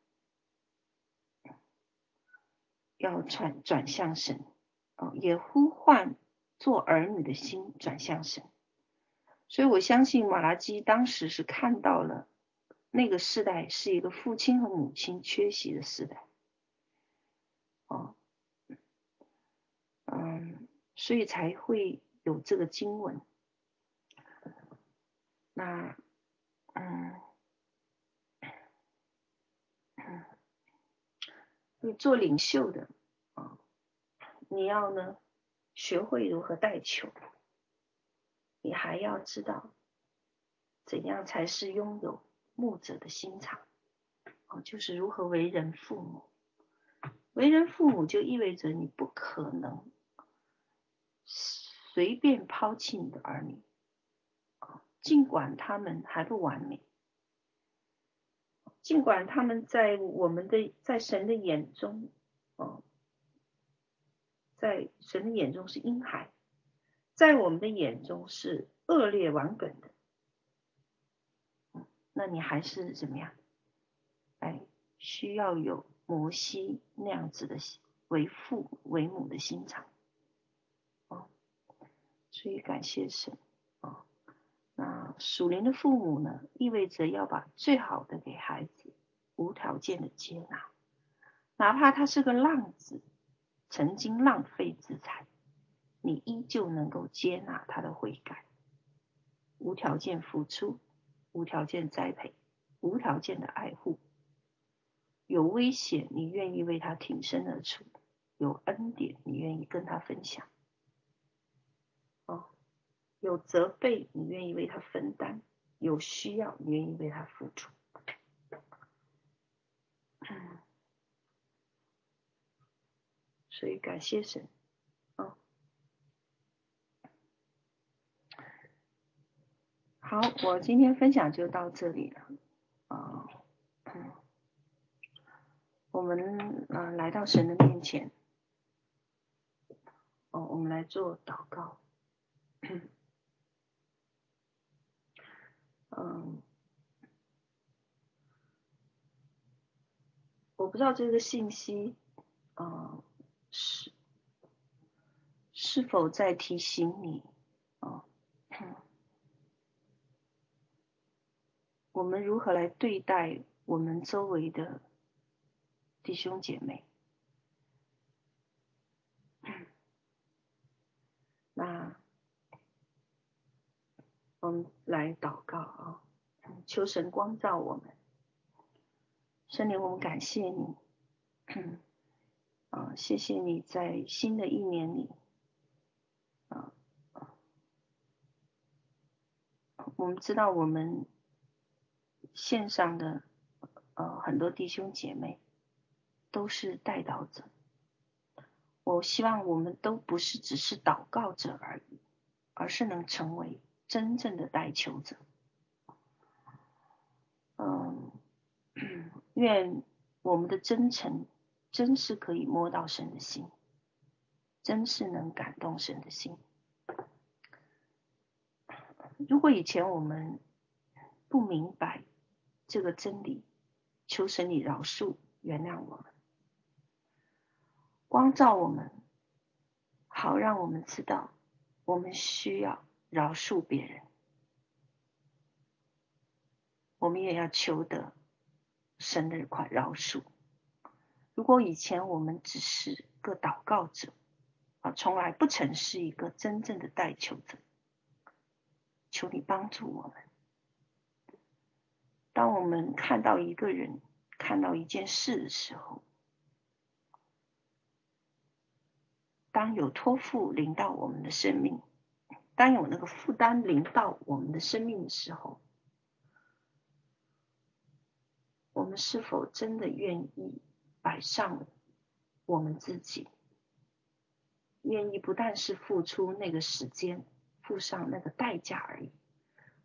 A: 要转转向神，哦，也呼唤做儿女的心转向神，所以我相信马拉基当时是看到了那个时代是一个父亲和母亲缺席的时代，哦，嗯，所以才会有这个经文。那，嗯。你做领袖的啊，你要呢学会如何带球，你还要知道怎样才是拥有牧者的心肠啊，就是如何为人父母。为人父母就意味着你不可能随便抛弃你的儿女，尽管他们还不完美。尽管他们在我们的在神的眼中，哦，在神的眼中是婴孩，在我们的眼中是恶劣顽梗的，那你还是怎么样？哎，需要有摩西那样子的为父为母的心肠，所以感谢神啊。那属灵的父母呢，意味着要把最好的给孩子，无条件的接纳，哪怕他是个浪子，曾经浪费资产，你依旧能够接纳他的悔改，无条件付出，无条件栽培，无条件的爱护，有危险你愿意为他挺身而出，有恩典你愿意跟他分享。有责备，你愿意为他分担；有需要，你愿意为他付出。所以感谢神。哦，好，我今天分享就到这里了。啊，嗯，我们啊来到神的面前。哦，我们来做祷告。嗯，我不知道这个信息，嗯，是是否在提醒你，啊，我们如何来对待我们周围的弟兄姐妹？那。我们来祷告啊，求神光照我们。圣灵，我们感谢你，啊，谢谢你在新的一年里，啊，我们知道我们线上的呃很多弟兄姐妹都是代祷者，我希望我们都不是只是祷告者而已，而是能成为。真正的代求者，嗯，愿我们的真诚，真是可以摸到神的心，真是能感动神的心。如果以前我们不明白这个真理，求神你饶恕、原谅我们，光照我们，好让我们知道我们需要饶恕别人，我们也要求得神的宽饶恕。如果以前我们只是个祷告者，啊，从来不曾是一个真正的代求者。求你帮助我们。当我们看到一个人、看到一件事的时候，当有托付临到我们的生命，当有那个负担临到我们的生命的时候，我们是否真的愿意摆上我们自己？愿意不但是付出那个时间。付上那个代价而已，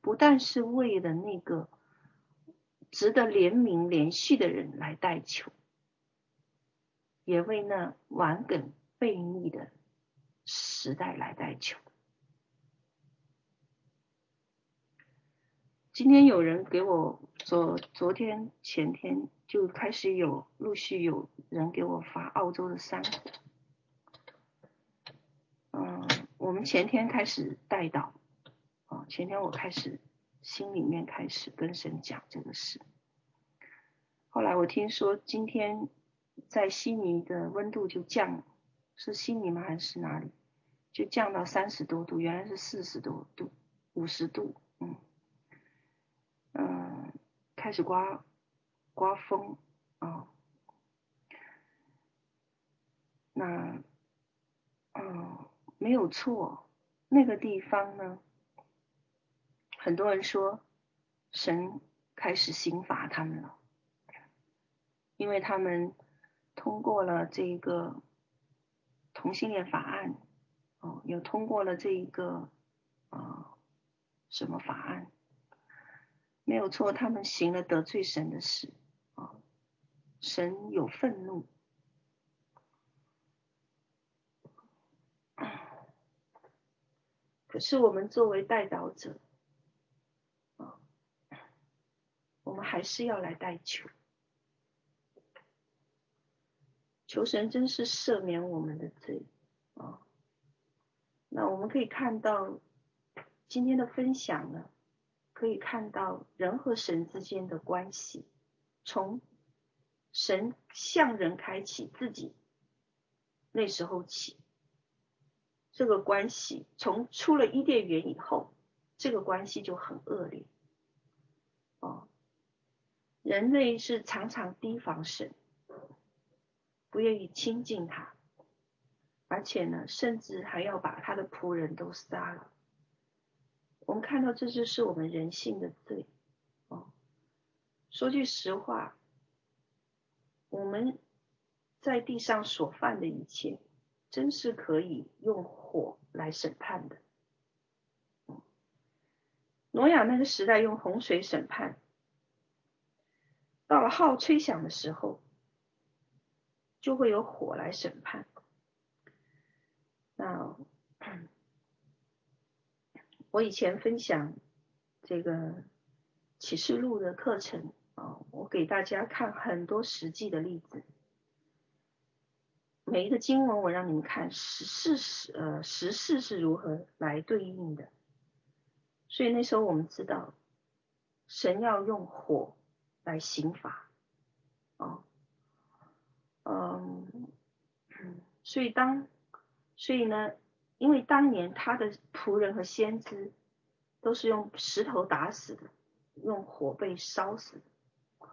A: 不但是为了那个值得怜悯怜恤的人来代求，也为那顽梗悖逆的时代来代求。今天有人给我昨昨天前天就开始有陆续有人给我发澳洲的山火。我们前天开始代祷，啊，前天我开始心里面开始跟神讲这个事。后来我听说今天在悉尼的温度就降，是悉尼吗？还是哪里？就降到三十多度，原来是四十多度、五十度，嗯嗯，开始刮刮风啊，那嗯。没有错，那个地方呢，很多人说神开始刑罚他们了，因为他们通过了这个同性恋法案，哦，又通过了这一个啊、什么法案？没有错，他们行了得罪神的事啊、神有愤怒。可是我们作为代祷者，啊，我们还是要来代求，求神真是赦免我们的罪，啊，那我们可以看到今天的分享呢，可以看到人和神之间的关系，从神向人开启自己那时候起。这个关系从出了伊甸园以后，这个关系就很恶劣。哦，人类是常常提防神，不愿意亲近他，而且呢，甚至还要把他的仆人都杀了。我们看到这就是我们人性的罪。哦，说句实话，我们在地上所犯的一切。真是可以用火来审判的。挪亚那个时代用洪水审判，到了号吹响的时候，就会有火来审判。那我以前分享这个启示录的课程啊，我给大家看很多实际的例子。每一个经文，我让你们看实事是呃实事是如何来对应的。所以那时候我们知道，神要用火来刑罚，啊，嗯，所以当所以呢，因为当年他的仆人和先知都是用石头打死的，用火被烧死的，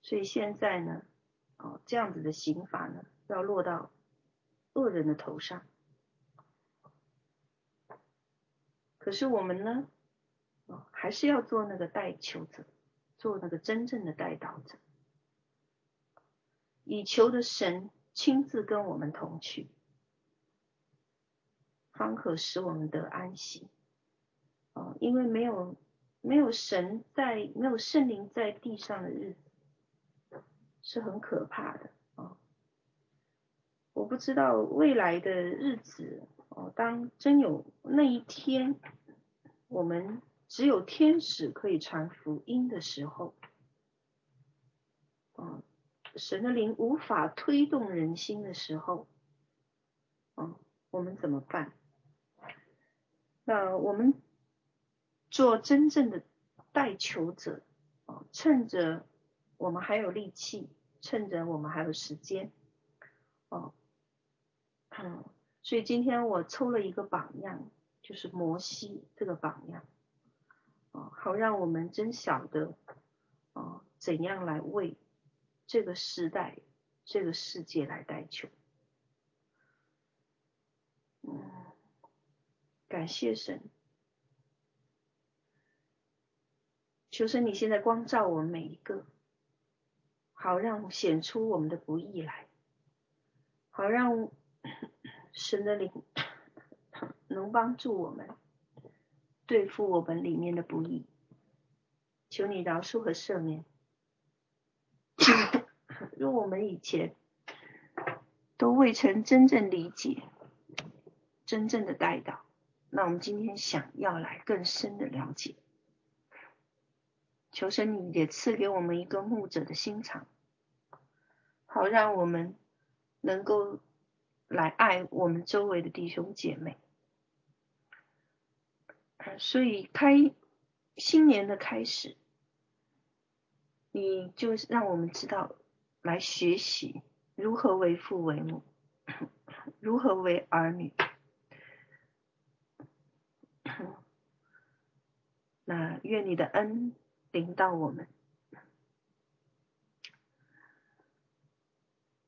A: 所以现在呢，哦，这样子的刑罚呢。要落到恶人的头上，可是我们呢，哦还是要做那个代求者，做那个真正的代祷者，以求的神亲自跟我们同去，方可使我们得安息。哦，因为没有没有神在，没有圣灵在地上的日子，是很可怕的啊！我不知道未来的日子哦，当真有那一天，我们只有天使可以传福音的时候，啊，神的灵无法推动人心的时候，啊，我们怎么办？那我们做真正的代求者啊，趁着我们还有力气。趁着我们还有时间，哦，嗯，所以今天我抽了一个榜样，就是摩西这个榜样，哦，好让我们真晓得，哦，怎样来为这个时代、这个世界来代求。嗯，感谢神，求神你现在光照我们每一个。好让显出我们的不易来，好让 神的灵 能帮助我们对付我们里面的不易。求你饶恕和赦免。若我们以前都未曾真正理解、真正的带到，那我们今天想要来更深的了解。求神，你也赐给我们一个牧者的心肠，好让我们能够来爱我们周围的弟兄姐妹。所以开新年的开始，你就让我们知道来学习如何为父为母，如何为儿女。那愿你的恩。领导我们，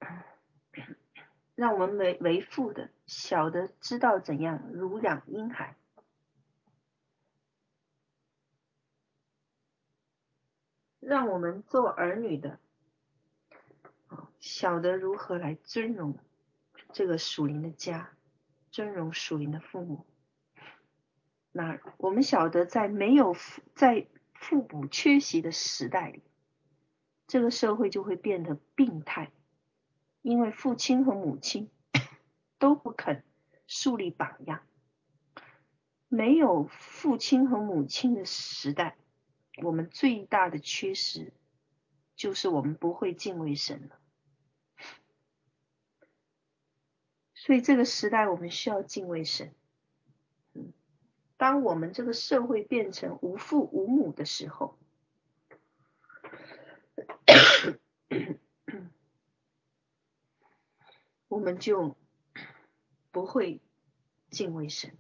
A: 让我们为为父的晓得知道怎样乳养婴孩，让我们做儿女的，晓得如何来尊荣这个属灵的家，尊荣属灵的父母。那我们晓得在没有父在。父母缺席的时代里，这个社会就会变得病态，因为父亲和母亲 都不肯树立榜样。没有父亲和母亲的时代，我们最大的缺失就是我们不会敬畏神了。所以这个时代，我们需要敬畏神。当我们这个社会变成无父无母的时候，我们就不会敬畏神。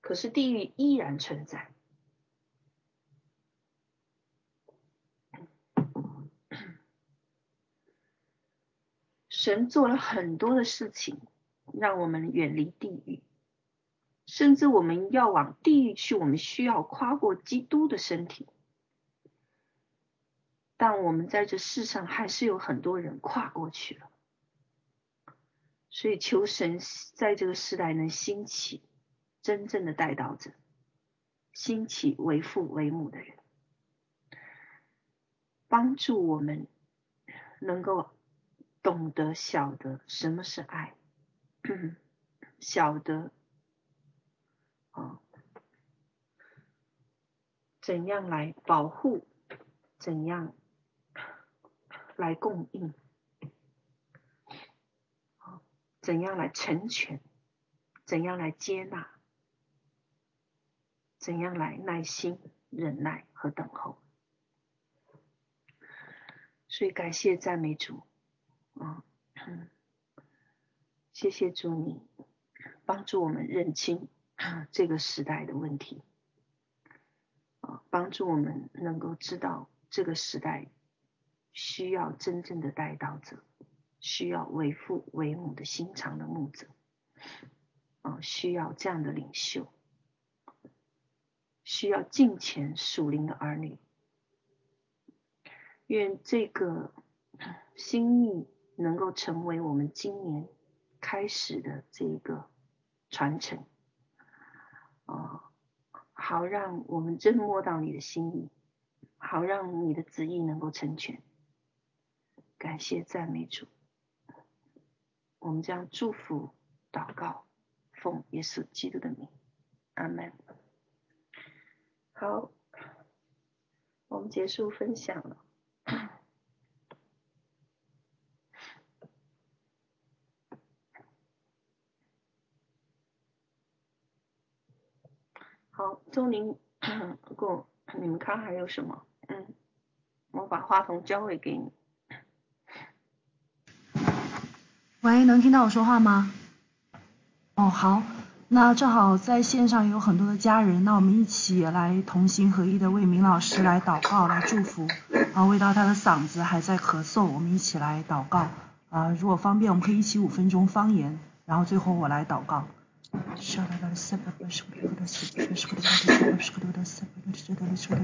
A: 可是地狱依然存在。神做了很多的事情，让我们远离地狱。甚至我们要往地狱去，我们需要跨过基督的身体。但我们在这世上还是有很多人跨过去了，所以求神在这个时代能兴起真正的带道者，兴起为父为母的人，帮助我们能够懂得晓得什么是爱，晓得。啊，怎样来保护？怎样来供应？啊怎样来成全？怎样来接纳？怎样来耐心、忍耐和等候？所以感谢赞美主，啊，谢谢主，你帮助我们认清。这个时代的问题，啊，帮助我们能够知道这个时代需要真正的带道者，需要为父为母的心肠的牧者，啊，需要这样的领袖，需要敬虔属灵的儿女。愿这个 心意能够成为我们今年开始的这个传承。哦，好让我们真摸到你的心意，好让你的旨意能够成全。感谢赞美主。我们将祝福祷告，奉耶稣基督的名，阿门。好，我们结束分享了。好，钟玲，不过你们看还有什么？嗯，我把话筒交回给你。
B: 喂，能听到我说话吗？哦，好，那正好在线上有很多的家人，那我们一起来同心合一的为明老师来祷告，来祝福。啊，为到他的嗓子还在咳嗽，我们一起来祷告。啊，如果方便，我们可以一起五分钟方言，然后最后我来祷告。شر ولا السبب
A: واشغل
B: ولا السبب واشغل ولا السبب واشغل ولا السبب